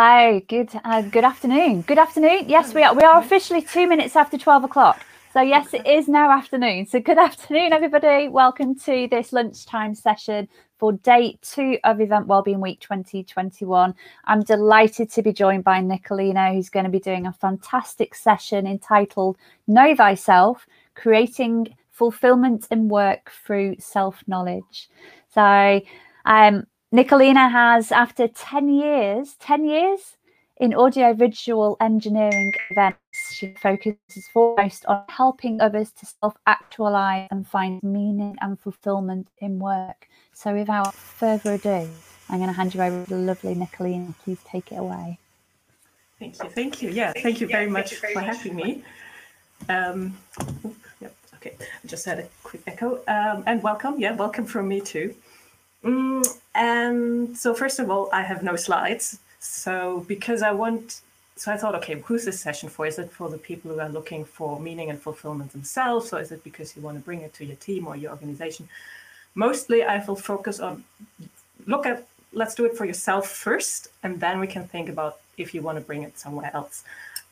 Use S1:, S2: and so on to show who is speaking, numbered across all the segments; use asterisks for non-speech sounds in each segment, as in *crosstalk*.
S1: Hello, good uh, good afternoon. Good afternoon. Yes, we are we are officially two minutes after twelve o'clock. So yes, it is now afternoon. So good *laughs* afternoon, everybody. Welcome to this lunchtime session for day two of Event Wellbeing Week 2021. I'm delighted to be joined by Nicolina, who's going to be doing a fantastic session entitled Know Thyself: Creating Fulfillment in Work Through Self Knowledge. So um, Nicolina has, after 10 years, 10 years in audiovisual engineering events, she focuses foremost on helping others to self actualize and find meaning and fulfillment in work. So, without further ado, I'm going to hand you over to the lovely Nicolina. Please take it away.
S2: Thank you. Thank you. Yeah, thank you very much for having me. Um, yep, okay, I just had a quick echo. Um, and welcome. Yeah, welcome from me too. Mm, and so first of all, I have no slides. So because I want, so I thought, okay, who's this session for? Is it for the people who are looking for meaning and fulfillment themselves? Or is it because you want to bring it to your team or your organization? Mostly I will focus on, look at, let's do it for yourself first, and then we can think about if you want to bring it somewhere else.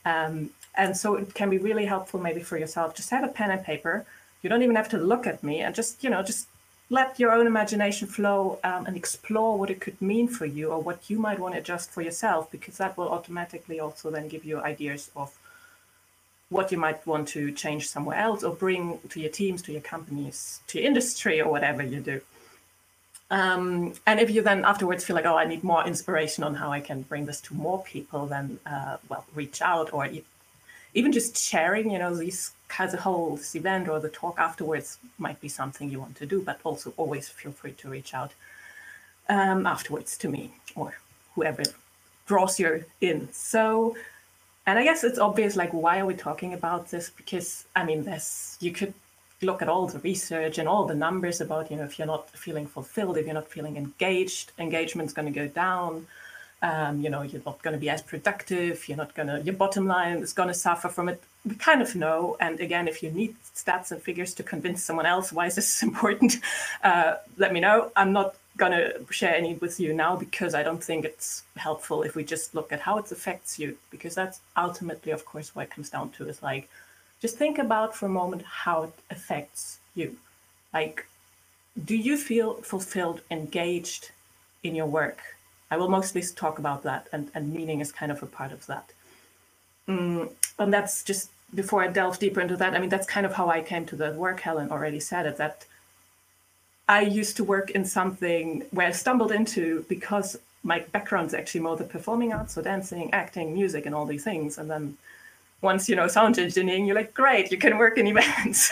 S2: Um, and so it can be really helpful maybe for yourself. Just have a pen and paper. You don't even have to look at me and just, you know, just let your own imagination flow um, and explore what it could mean for you or what you might want to adjust for yourself, because that will automatically also then give you ideas of what you might want to change somewhere else or bring to your teams, to your companies, to your industry, or whatever you do. Um, and if you then afterwards feel like, oh, I need more inspiration on how I can bring this to more people, then uh, well, reach out or even just sharing, you know, these as a whole event or the talk afterwards might be something you want to do, but also always feel free to reach out um, afterwards to me or whoever draws you in. So, and I guess it's obvious, like, why are we talking about this? Because I mean, this you could look at all the research and all the numbers about, you know, if you're not feeling fulfilled, if you're not feeling engaged, engagement's going to go down. Um, you know, you're not going to be as productive. You're not going to, your bottom line is going to suffer from it we kind of know. And again, if you need stats and figures to convince someone else why is this *laughs* important, uh, let me know. I'm not going to share any with you now because I don't think it's helpful if we just look at how it affects you, because that's ultimately, of course, what it comes down to is like, just think about for a moment how it affects you. Like, do you feel fulfilled, engaged in your work? I will mostly talk about that, and, and meaning is kind of a part of that. Mm, and that's just before I delve deeper into that, I mean, that's kind of how I came to the work. Helen already said it that I used to work in something where I stumbled into because my background is actually more the performing arts, so dancing, acting, music, and all these things. And then once you know sound engineering, you're like, great, you can work in *laughs* events.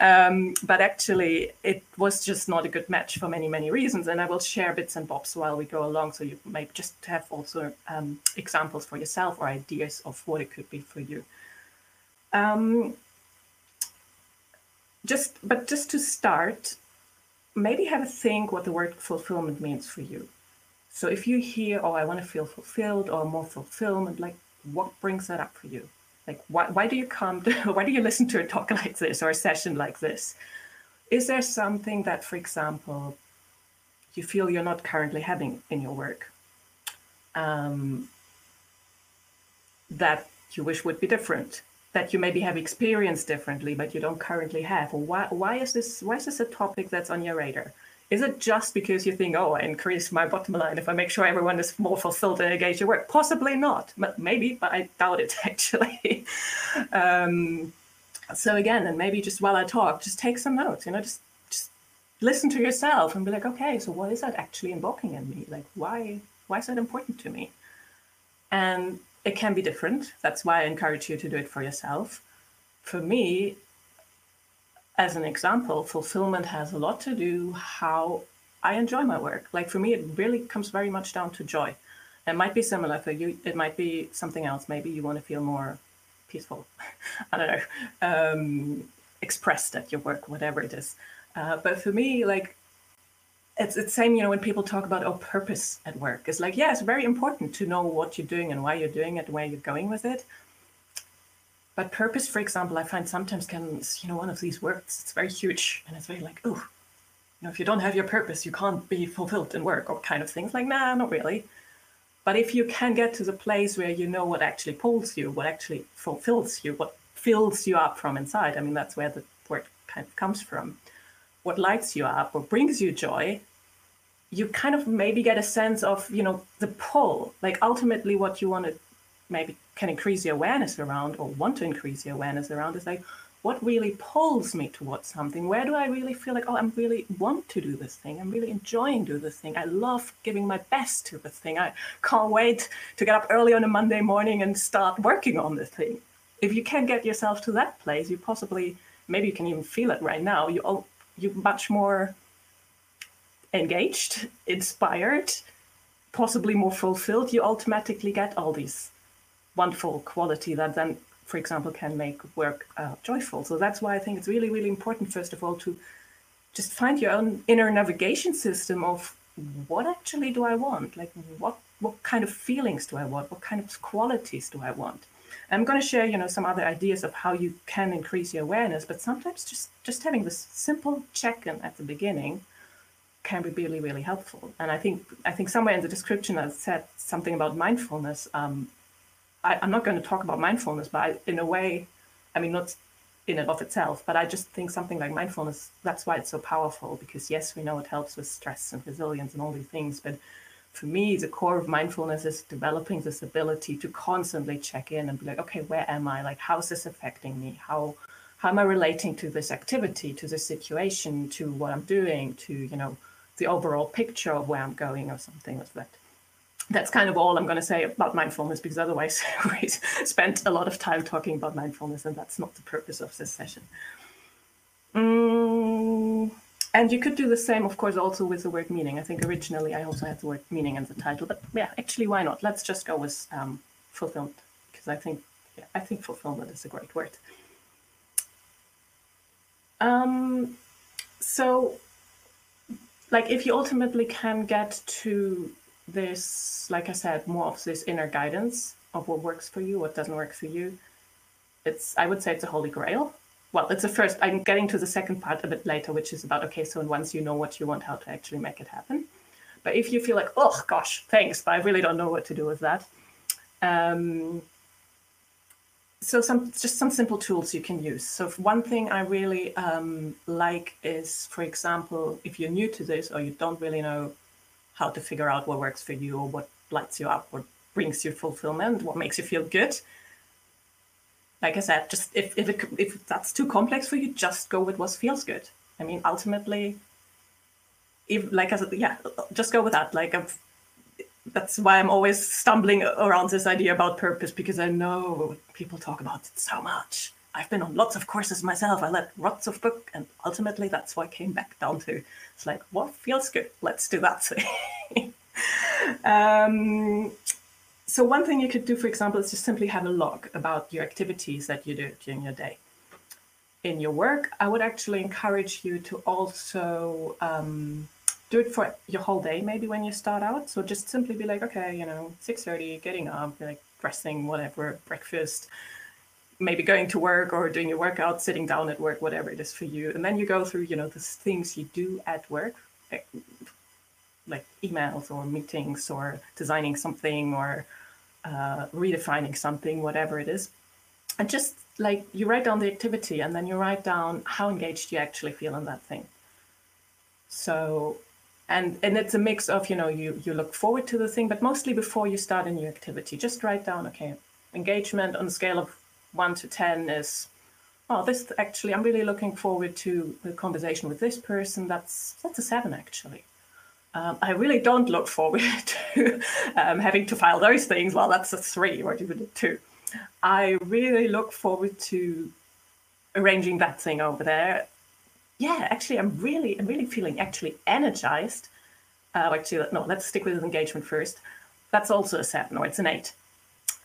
S2: um, but actually, it was just not a good match for many, many reasons. And I will share bits and bobs while we go along, so you may just have also um, examples for yourself or ideas of what it could be for you. Um, just, but just to start, maybe have a think what the word fulfillment means for you. So if you hear, oh, I want to feel fulfilled or more fulfillment, like what brings that up for you? Like, why, why do you come to, *laughs* why do you listen to a talk *laughs* like this or a session like this? Is there something that, for example, you feel you're not currently having in your work um, that you wish would be different? that you maybe have experienced differently, but you don't currently have? Why, why is this why is this a topic that's on your radar? Is it just because you think, oh, I increase my bottom line if I make sure everyone is more fulfilled and engaged at work? Possibly not, but maybe, but I doubt it *laughs* actually. um, so again, and maybe just while I talk, just take some notes. You know, just just listen to yourself and be like, okay, so what is that actually invoking in me? Like, why why is that important to me? And it can be different. That's why I encourage you to do it for yourself. For me, as an example, fulfillment has a lot to do how I enjoy my work. Like for me, it really comes very much down to joy. It might be similar for you. It might be something else. Maybe you want to feel more peaceful. *laughs* I don't know, um, expressed at your work, whatever it is. Uh, but for me, like it's the same, you know, when people talk about oh purpose at work, it's like, yeah, it's very important to know what you're doing and why you're doing it, and where you're going with it. But purpose, for example, I find sometimes can, you know, one of these words, it's very huge and it's very like, oh, you know, if you don't have your purpose, you can't be fulfilled in work or kind of things like, nah, not really. But if you can get to the place where you know what actually pulls you, what actually fulfills you, what fills you up from inside, I mean, that's where the word kind of comes from, what lights you up or brings you joy, you kind of maybe get a sense of, you know, the pull, like ultimately what you want to maybe can increase your awareness around or want to increase your awareness around is like, what really pulls me towards something? Where do I really feel like, oh, I'm really want to do this thing? I'm really enjoying do this thing. I love giving my best to this thing. I can't wait to get up early on a Monday morning and start working on this thing. If you can get yourself to that place, you possibly, maybe you can even feel it right now. You you're much more engaged, inspired, possibly more fulfilled. You automatically get all these wonderful quality that then for example, can make work uh, joyful. So that's why I think it's really, really important, first of all, to just find your own inner navigation system of what actually do I want? Like, what what kind of feelings do I want? What kind of qualities do I want? I'm going to share, you know, some other ideas of how you can increase your awareness. But sometimes just just having this simple check-in at the beginning can be really, really helpful. And I think I think somewhere in the description I said something about mindfulness. Um, I, am not going to talk about mindfulness, but I, in a way, I mean, not in and of itself, but I just think something like mindfulness, that's why it's so powerful. Because yes, we know it helps with stress and resilience and all these things, but for me, the core of mindfulness is developing this ability to constantly check in and be like, okay, where am I? Like, how's this affecting me? How how am I relating to this activity, to this situation, to what I'm doing, to you know, the overall picture of where I'm going, or something like that that's kind of all I'm going to say about mindfulness because otherwise *laughs* we spent a lot of time talking about mindfulness and that's not the purpose of this session. Mm, and you could do the same, of course, also with the word meaning. I think originally I also had the word meaning in the title, but yeah, actually, why not? Let's just go with um, fulfillment because I think yeah, I think fulfillment is a great word. Um, so, like, if you ultimately can get to there's, like I said, more of this inner guidance of what works for you, what doesn't work for you. It's, I would say it's a holy grail. Well, it's the first, I'm getting to the second part a bit later, which is about, okay, so once you know what you want, how to actually make it happen. But if you feel like, oh gosh, thanks, but I really don't know what to do with that. Um, so some just some simple tools you can use. So one thing I really um, like is, for example, if you're new to this or you don't really know how to figure out what works for you or what lights you up, what brings you fulfillment, what makes you feel good. Like I said, just if if, it, if that's too complex for you, just go with what feels good. I mean, ultimately, if like I said, yeah, just go with that. Like I've, that's why I'm always stumbling around this idea about purpose because I know people talk about it so much. I've been on lots of courses myself. I read lots of books, and ultimately, that's what I came back down to. It's like, what feels good? Let's do that. *laughs* um, so one thing you could do, for example, is just simply have a log about your activities that you do during your day. In your work, I would actually encourage you to also um, do it for your whole day, maybe when you start out. So just simply be like, okay, you know, 6.30, getting up, like dressing, whatever, breakfast, maybe going to work or doing your workout, sitting down at work, whatever it is for you. And then you go through, you know, the things you do at work, eh, like emails or meetings or designing something or uh, redefining something, whatever it is. And just like you write down the activity and then you write down how engaged you actually feel in that thing. So, and and it's a mix of you know you you look forward to the thing, but mostly before you start a new activity, just write down okay engagement on a scale of one to 10 is, oh, this actually, I'm really looking forward to the conversation with this person. That's, that's a seven, actually. Um, I really don't look forward *laughs* to um, having to file those things. Well, that's a three or even a two. I really look forward to arranging that thing over there. Yeah, actually, I'm really, I'm really feeling actually energized. Uh, actually, no, let's stick with engagement first. That's also a seven, or it's an eight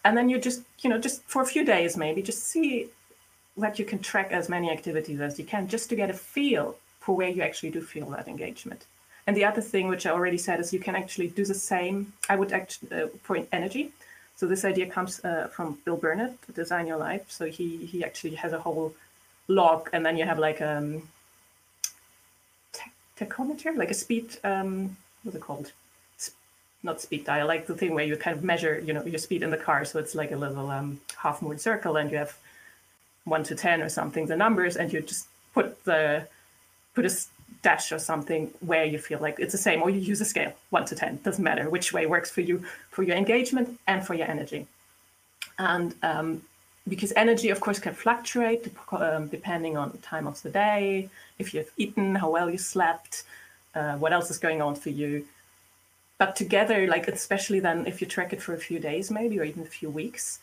S2: and then you just you know just for a few days maybe just see that you can track as many activities as you can just to get a feel for where you actually do feel that engagement. And the other thing which i already said is you can actually do the same i would actually uh, for energy. So this idea comes uh, from bill burnett design your life. So he he actually has a whole log and then you have like um tachometer like a speed um what's it called not speed dial, like the thing where you kind of measure, you know, your speed in the car. So it's like a little um, half moon circle, and you have one to ten or something, the numbers, and you just put the put a dash or something where you feel like it's the same, or you use a scale, one to ten, doesn't matter which way works for you for your engagement and for your energy. And um, because energy, of course, can fluctuate um, depending on the time of the day, if you've eaten, how well you slept, uh, what else is going on for you. But together, like especially then if you track it for a few days, maybe or even a few weeks,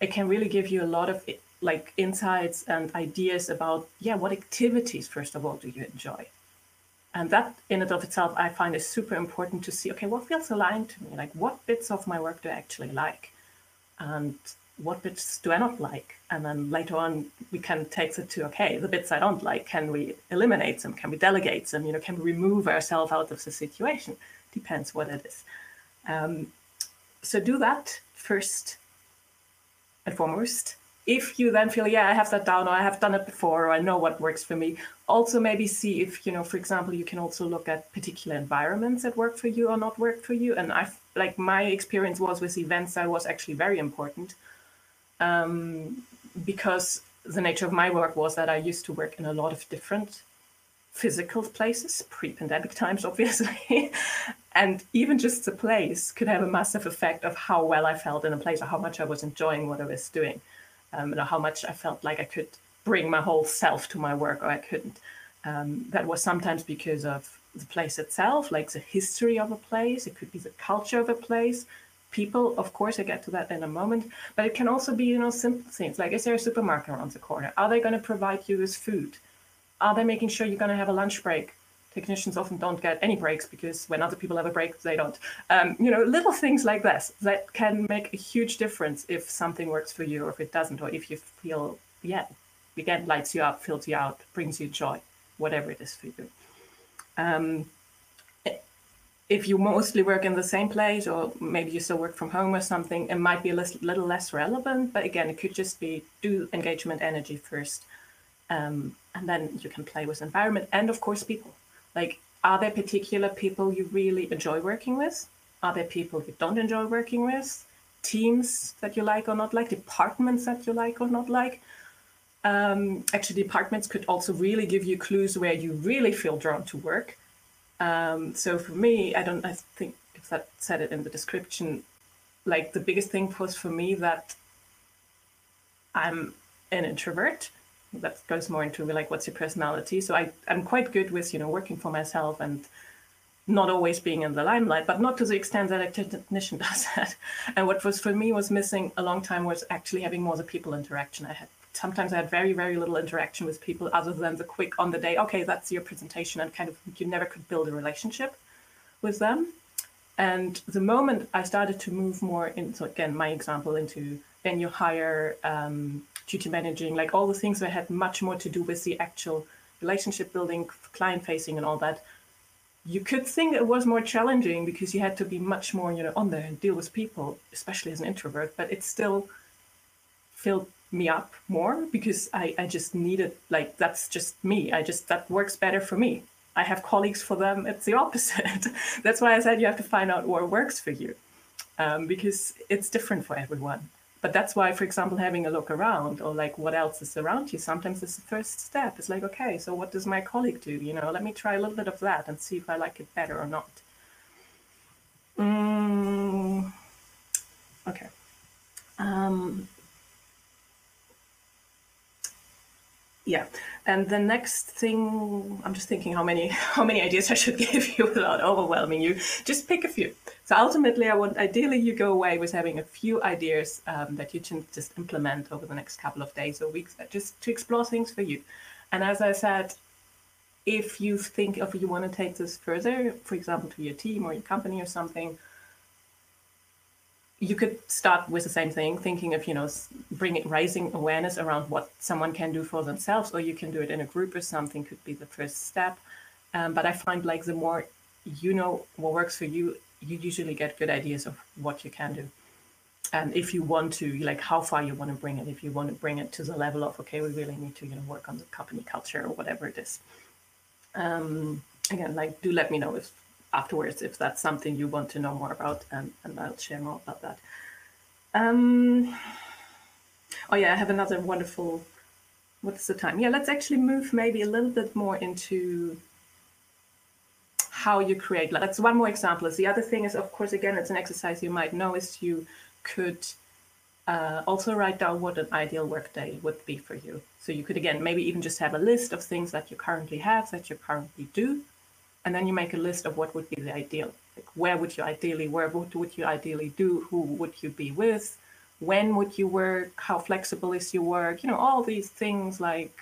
S2: it can really give you a lot of like insights and ideas about yeah, what activities first of all do you enjoy, and that in and of itself I find is super important to see. Okay, what feels aligned to me? Like what bits of my work do I actually like, and what bits do I not like? And then later on, we can take it to okay, the bits I don't like, can we eliminate them? Can we delegate them? You know, can we remove ourselves out of the situation? Depends what it is. Um, so do that first and foremost. If you then feel, yeah, I have that down, or I have done it before, or I know what works for me, also maybe see if, you know, for example, you can also look at particular environments that work for you or not work for you. And I like my experience was with events that was actually very important um, because the nature of my work was that I used to work in a lot of different physical places, pre-pandemic *laughs* times, obviously. And even just the place could have a massive effect of how well I felt in a place or how much I was enjoying what I was doing. Um, and how much I felt like I could bring my whole self to my work or I couldn't. Um, that was sometimes because of the place itself, like the history of a place. It could be the culture of a place people of course i get to that in a moment but it can also be you know simple things like is there a supermarket around the corner are they going to provide you with food are they making sure you're going to have a lunch break technicians often don't get any breaks because when other people have a break they don't um, you know little things like this that can make a huge difference if something works for you or if it doesn't or if you feel yeah again lights you up fills you out brings you joy whatever it is for you um, if you mostly work in the same place or maybe you still work from home or something, it might be a little less relevant. But again, it could just be do engagement energy first. Um, and then you can play with environment and of course people. Like, are there particular people you really enjoy working with? Are there people you don't enjoy working with? Teams that you like or not like? Departments that you like or not like? Um, actually, departments could also really give you clues where you really feel drawn to work um, so for me, I don't. I think if that said it in the description, like the biggest thing was for me that I'm an introvert. That goes more into like what's your personality. So I I'm quite good with you know working for myself and not always being in the limelight, but not to the extent that a technician *laughs* does that. And what was for me was missing a long time was actually having more the people interaction. I had sometimes I had very, very little interaction with people other than the quick on the day, okay, that's your presentation, and kind of you never could build a relationship with them. And the moment I started to move more into, again, my example, into then you hire, um, duty managing, like all the things that had much more to do with the actual relationship building, client facing, and all that. You could think it was more challenging because you had to be much more, you know, on there and deal with people, especially as an introvert. But it still filled me up more because I, I just needed like that's just me. I just that works better for me. I have colleagues for them, it's the *laughs* opposite. that's why I said you have to find out what works for you. Um, because it's different for everyone. But that's why, for example, having a look around or like what else is around you, sometimes it's the first step. It's like, okay, so what does my colleague do? You know, let me try a little bit of that and see if I like it better or not. Mm, okay. Um, yeah. And the next thing i'm just thinking how many *laughs* how many ideas i should *laughs* give you without overwhelming you. Just pick a few. So ultimately i want ideally you go away with having a few ideas um, that you can just implement over the next couple of days or weeks uh, just to explore things for you. And as i said if you think of you want to take this further for example to your team or your company or something you could start with the same thing, thinking of, you know, bringing, raising awareness around what someone can do for themselves, or you can do it in a group or something could be the first step. Um, but I find like the more you know what works for you, you usually get good ideas of what you can do. And if you want to, like how far you want to bring it, if you want to bring it to the level of, okay, we really need to, you know, work on the company culture or whatever it is. Um, again, like do let me know if afterwards if that's something you want to know more about, and, I'll share more about that. Um, oh yeah, I have another wonderful. What's the time? Yeah, let's actually move maybe a little bit more into how you create. That's one more example. Is the other thing is, of course, again, it's an exercise you might know is you could uh, also write down what an ideal workday would be for you. So you could again maybe even just have a list of things that you currently have that you currently do, and then you make a list of what would be the ideal. Like where would you ideally work? What would you ideally do? Who would you be with? When would you work? How flexible is your work? You know all these things like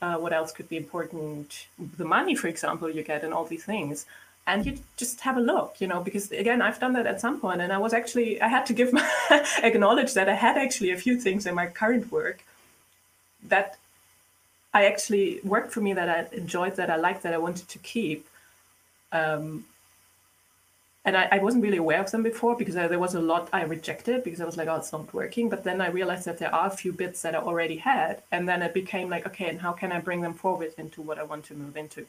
S2: uh, what else could be important? The money, for example, you get and all these things and you just have a look you know because again i've done that at some point and i was actually i had to give my *laughs* acknowledge that i had actually a few things in my current work that i actually worked for me that i enjoyed that i liked that i wanted to keep um, and I, I, wasn't really aware of them before because I, there was a lot I rejected because I was like, oh, it's not working. But then I realized that there are a few bits that I already had. And then it became like, okay, and how can I bring them forward into what I want to move into?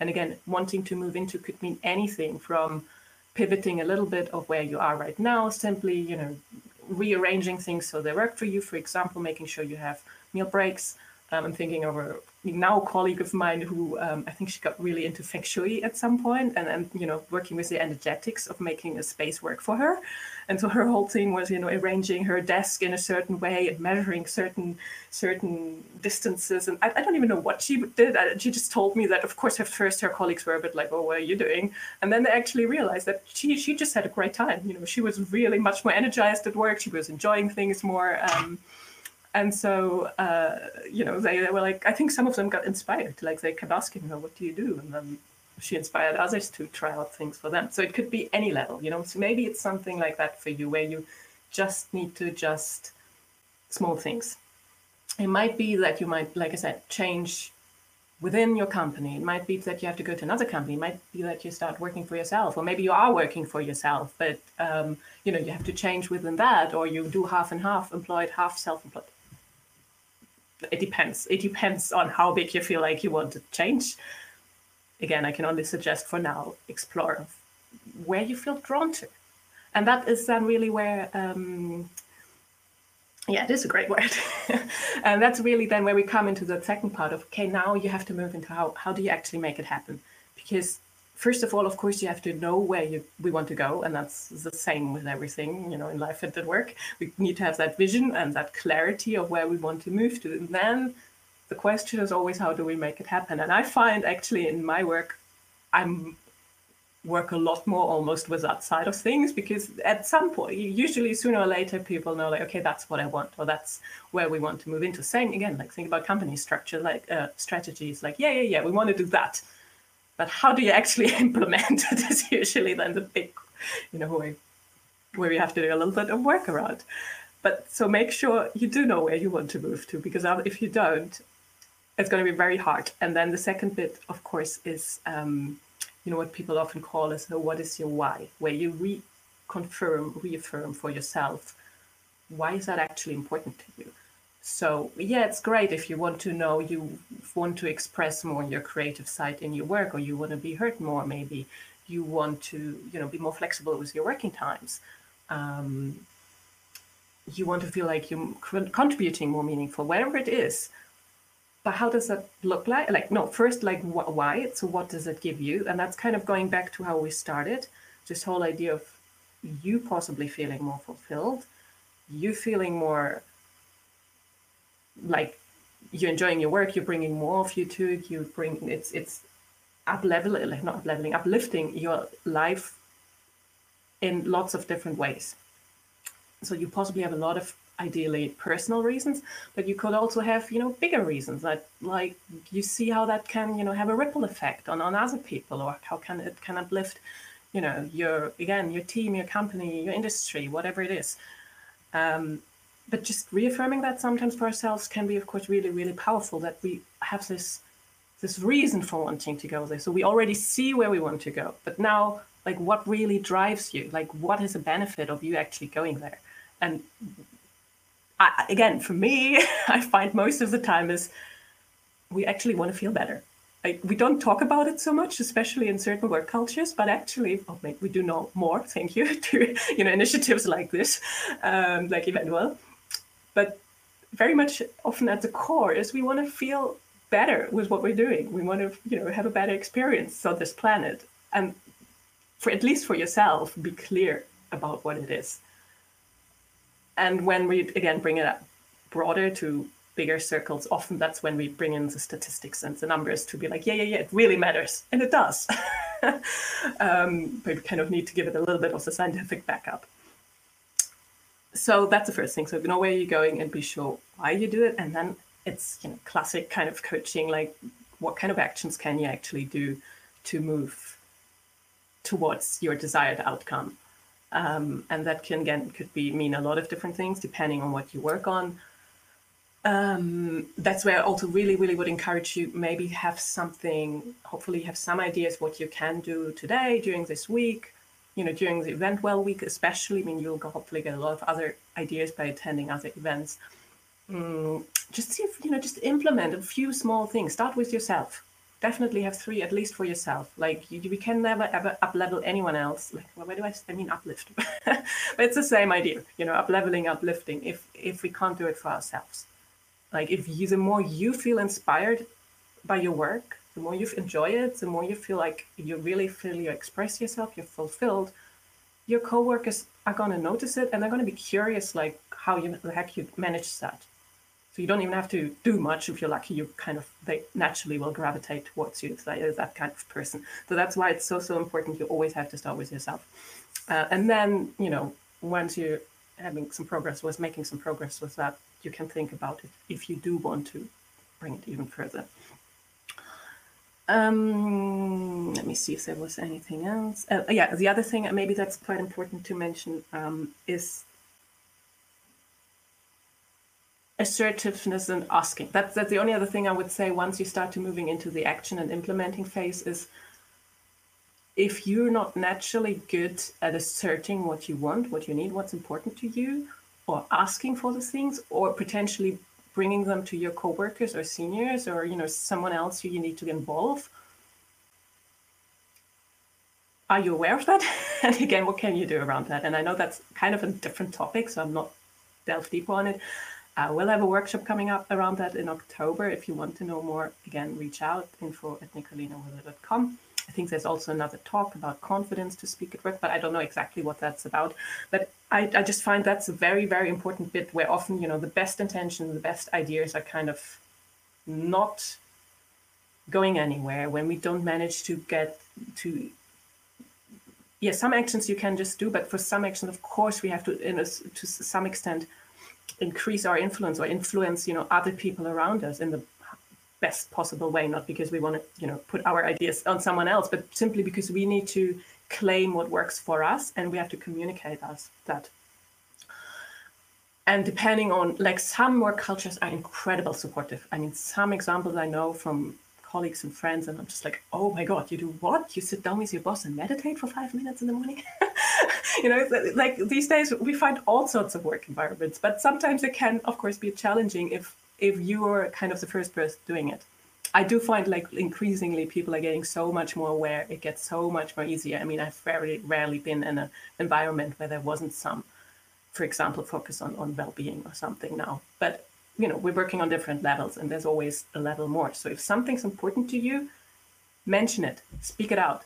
S2: And again, wanting to move into could mean anything from pivoting a little bit of where you are right now, simply, you know, rearranging things so they work for you. For example, making sure you have meal breaks, um, I'm thinking of a now colleague of mine who um, I think she got really into feng shui at some point, and then you know working with the energetics of making a space work for her. And so her whole thing was you know arranging her desk in a certain way and measuring certain certain distances. And I, I don't even know what she did. She just told me that of course at first her colleagues were a bit like, oh, what are you doing? And then they actually realized that she she just had a great time. You know, she was really much more energized at work. She was enjoying things more. Um, and so uh, you know they, they, were like i think some of them got inspired like they kept asking her what do you do? And then she inspired others to try out things for them. So it could be any level you know? So maybe it's something like that for you where you just need to adjust small things. It might be that you might like i said change within your company. It might be that you have to go to another company. It might be that you start working for yourself or maybe you are working for yourself but um, you know you have to change within that or you do half and half employed half self-employed it depends. It depends on how big you feel like you want to change. Again, I can only suggest for now explore where you feel drawn to, and that is then really where. Um, yeah, it is a great *laughs* word, and that's really then where we come into the second part of okay, now you have to move into how how do you actually make it happen, because first of all, of course, you have to know where you, we want to go, and that's the same with everything, you know, in life and at work. We need to have that vision and that clarity of where we want to move to. And then the question is always, how do we make it happen? And I find actually in my work, I'm work a lot more almost with that side of things because at some point usually sooner or later people know like okay that's what i want or that's where we want to move into same again like think about company structure like uh, strategies like yeah yeah yeah we want to do that but how do you actually *laughs* implement it is *laughs* usually then the big, you know, where, where you have to do a little bit of work around. But so make sure you do know where you want to move to, because if you don't, it's going to be very hard. And then the second bit, of course, is um, you know what people often call is the what is your why, where you reconfirm, reaffirm for yourself why is that actually important to you so yeah, it's great if you want to know, you want to express more your creative side in your work, or you want to be heard more. Maybe you want to, you know, be more flexible with your working times. Um, you want to feel like you're contributing more meaningful, whatever it is. But how does that look like? Like, no, first, like, wh- why? So, what does it give you? And that's kind of going back to how we started. This whole idea of you possibly feeling more fulfilled, you feeling more like you're enjoying your work, you're bringing more of you to it, you bring it's it's up level like not up leveling, uplifting your life in lots of different ways. So you possibly have a lot of ideally personal reasons, but you could also have, you know, bigger reasons that like you see how that can, you know, have a ripple effect on, on other people or how can it can uplift, you know, your again, your team, your company, your industry, whatever it is. Um, but just reaffirming that sometimes for ourselves can be of course really really powerful that we have this this reason for wanting to go there so we already see where we want to go but now like what really drives you like what is the benefit of you actually going there and I, again for me *laughs* i find most of the time is we actually want to feel better like we don't talk about it so much, especially in certain work cultures. But actually, oh, we do know more. Thank you *laughs* to you know initiatives like this, um, like Eventwell. But very much often at the core is we want to feel better with what we're doing. We want to you know have a better experience on this planet, and for at least for yourself, be clear about what it is. And when we again bring it up broader to bigger circles, often that's when we bring in the statistics and the numbers to be like, yeah, yeah, yeah, it really matters. And it does. *laughs* um, but we kind of need to give it a little bit of the scientific backup. So that's the first thing. So know where you're going and be sure why you do it. And then it's you know classic kind of coaching, like what kind of actions can you actually do to move towards your desired outcome. Um, and that can again could be mean a lot of different things depending on what you work on um, that's where I also really, really would encourage you maybe have something, hopefully have some ideas what you can do today during this week, you know, during the event well week, especially. I mean, you'll hopefully get a lot of other ideas by attending other events. Mm, just see if, you know, just implement a few small things. Start with yourself. Definitely have three, at least for yourself. Like you, we can never ever up level anyone else. Like, well, why do I, I mean uplift? *laughs* but it's the same idea, you know, up leveling, uplifting. If if we can't do it for ourselves like if you the more you feel inspired by your work the more you enjoy it the more you feel like you really feel you express yourself you're fulfilled your coworkers are going to notice it and they're going to be curious like how you the heck you manage that. So you don't even have to do much if you're lucky you kind of they naturally will gravitate towards you that, that kind of person. So that's why it's so so important you always have to start with yourself. Uh, and then you know once you're having some progress was making some progress with that you can think about it if you do want to bring it even further. Um, let me see if there was anything else. Uh, yeah, the other thing, maybe that's quite important to mention, um, is assertiveness and asking. That's that's the only other thing I would say. Once you start to moving into the action and implementing phase, is if you're not naturally good at asserting what you want, what you need, what's important to you, or asking for the things or potentially bringing them to your coworkers or seniors or you know someone else who you need to involve are you aware of that? *laughs* And again what can you do around that? And i know that's kind of a different topic so i'm not delve deeper on it. Uh, we'll have a workshop coming up around that in october. If you want to know more again reach out info at nicolinawiller.com I think there's also another talk about confidence to speak at work, but I don't know exactly what that's about. But I, I just find that's a very, very important bit where often, you know, the best intentions, the best ideas are kind of not going anywhere when we don't manage to get to yeah some actions you can just do but for some actions of course we have to in a, to some extent increase our influence or influence you know other people around us in the best possible way, not because we want to, you know, put our ideas on someone else, but simply because we need to claim what works for us and we have to communicate us that. And depending on like some work cultures are incredible supportive. I mean, some examples I know from colleagues and friends, and I'm just like, oh my god, you do what? You sit down with your boss and meditate for five minutes in the morning. *laughs* you know, like these days we find all sorts of work environments, but sometimes it can, of course, be challenging if if you're kind of the first person doing it. I do find like increasingly people are getting so much more aware. It gets so much more easier. I mean, I've very rarely been in an environment where there wasn't some, for example, focus on, on well-being or something now. But you know, we're working on different levels and there's always a level more. So if something's important to you, mention it, speak it out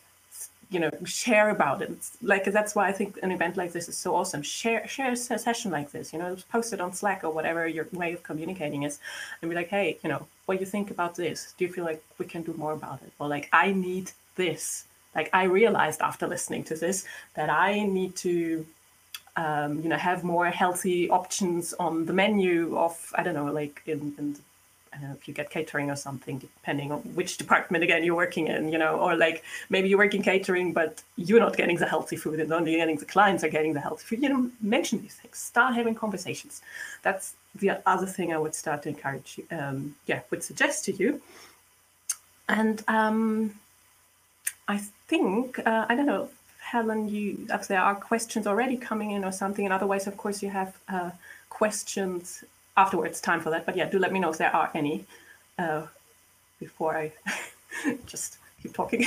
S2: you know share about it. Like that's why i think an event like this is so awesome. Share share a session like this you know post it on slack or whatever your way of communicating is and be like hey you know what do you think about this? Do you feel like we can do more about it? Or like i need this. Like i realized after listening to this that i need to um, you know have more healthy options on the menu of i don't know like in, in know, if you get catering or something, depending on which department again you're working in, you know, or like maybe you're working catering, but you're not getting the healthy food and only getting the clients are getting the healthy food. You know, mention these things, start having conversations. That's the other thing I would start to encourage you, um, yeah, would suggest to you. And um, I think, uh, I don't know, Helen, you, if there are questions already coming in or something, and otherwise, of course, you have uh, questions afterwards time for that. But yeah, do let me know if there are any uh, before I *laughs* just keep talking.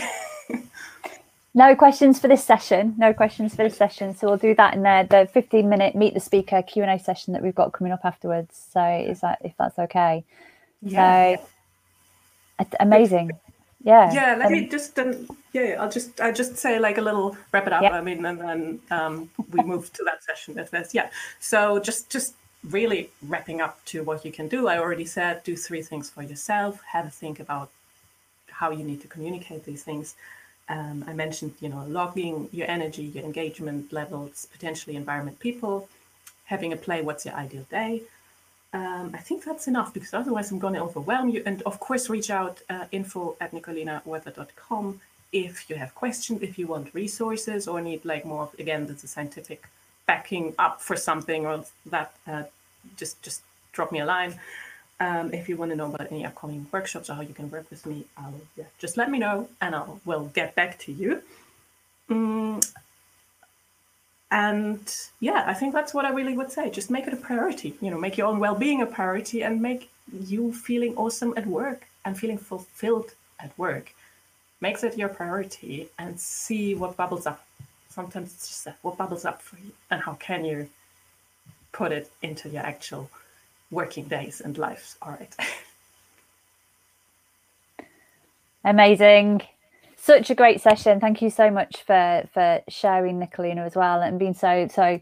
S2: *laughs*
S1: no questions for this session. No questions for this session. So we'll do that in there. The 15 minute meet the speaker Q and A session that we've got coming up afterwards. So is that if that's okay? Yeah. So amazing. Yeah.
S2: Yeah. Let um, me just um, yeah. I'll just I'll just say like a little wrap it up. I mean, and then um, we move to that session if there's yeah. So just just really wrapping up to what you can do. I already said do three things for yourself. Have a think about how you need to communicate these things. Um, I mentioned, you know, logging your energy, your engagement levels, potentially environment, people, having a play. What's your ideal day? Um, I think that's enough because otherwise I'm going to overwhelm you. And of course, reach out uh, info at nicolinaweather.com if you have questions, if you want resources or need like more, again, a scientific backing up for something or that, uh, just just drop me a line. Um, if you want to know about any upcoming workshops or how you can work with me, I'll, yeah, just let me know and I'll will get back to you. Mm, and yeah, I think that's what I really would say. Just make it a priority. You know, make your own well-being a priority and make you feeling awesome at work and feeling fulfilled at work. Makes it your priority and see what bubbles up. Sometimes it's just that what bubbles up for you and how can you put it into your actual working days and lives. All right. *laughs*
S1: Amazing. Such a great session. Thank you so much for for sharing Nicolina as well and being so so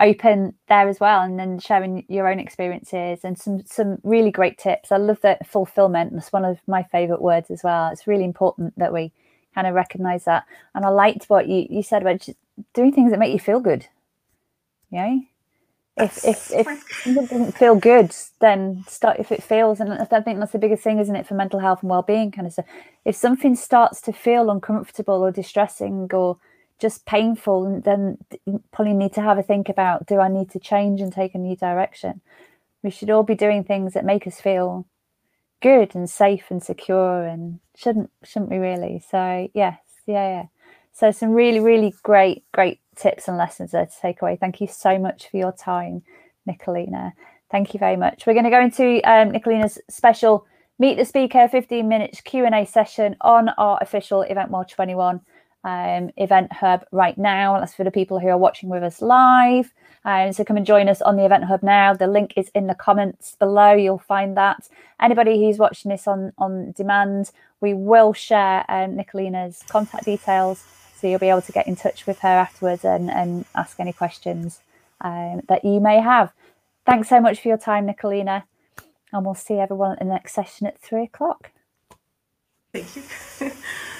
S1: open there as well and then sharing your own experiences and some some really great tips. I love that fulfillment. That's one of my favorite words as well. It's really important that we kind of recognize that. And I liked what you, you said about doing things that make you feel good. Yeah if if if it doesn't feel good, then start if it feels, and I think that's the biggest thing, isn't it, for mental health and well-being kind of stuff. If something starts to feel uncomfortable or distressing or just painful, then probably need to have a think about: Do I need to change and take a new direction? We should all be doing things that make us feel good and safe and secure, and shouldn't shouldn't we really? So yes, yeah, yeah. So some really really great great tips and lessons there to take away. Thank you so much for your time, Nicolina. Thank you very much. We're going to go into um, Nicolina's special Meet the Speaker 15 minutes Q&A session on our official Event World 21 um, event hub right now. That's for the people who are watching with us live. Um, so come and join us on the event hub now. The link is in the comments below. You'll find that. Anybody who's watching this on, on demand, we will share um, Nicolina's contact details so you'll be able to get in touch with her afterwards and, and ask any questions um, that you may have. Thanks so much for your time, Nicolina. And we'll see everyone at the next session at three o'clock.
S2: Thank you. *laughs*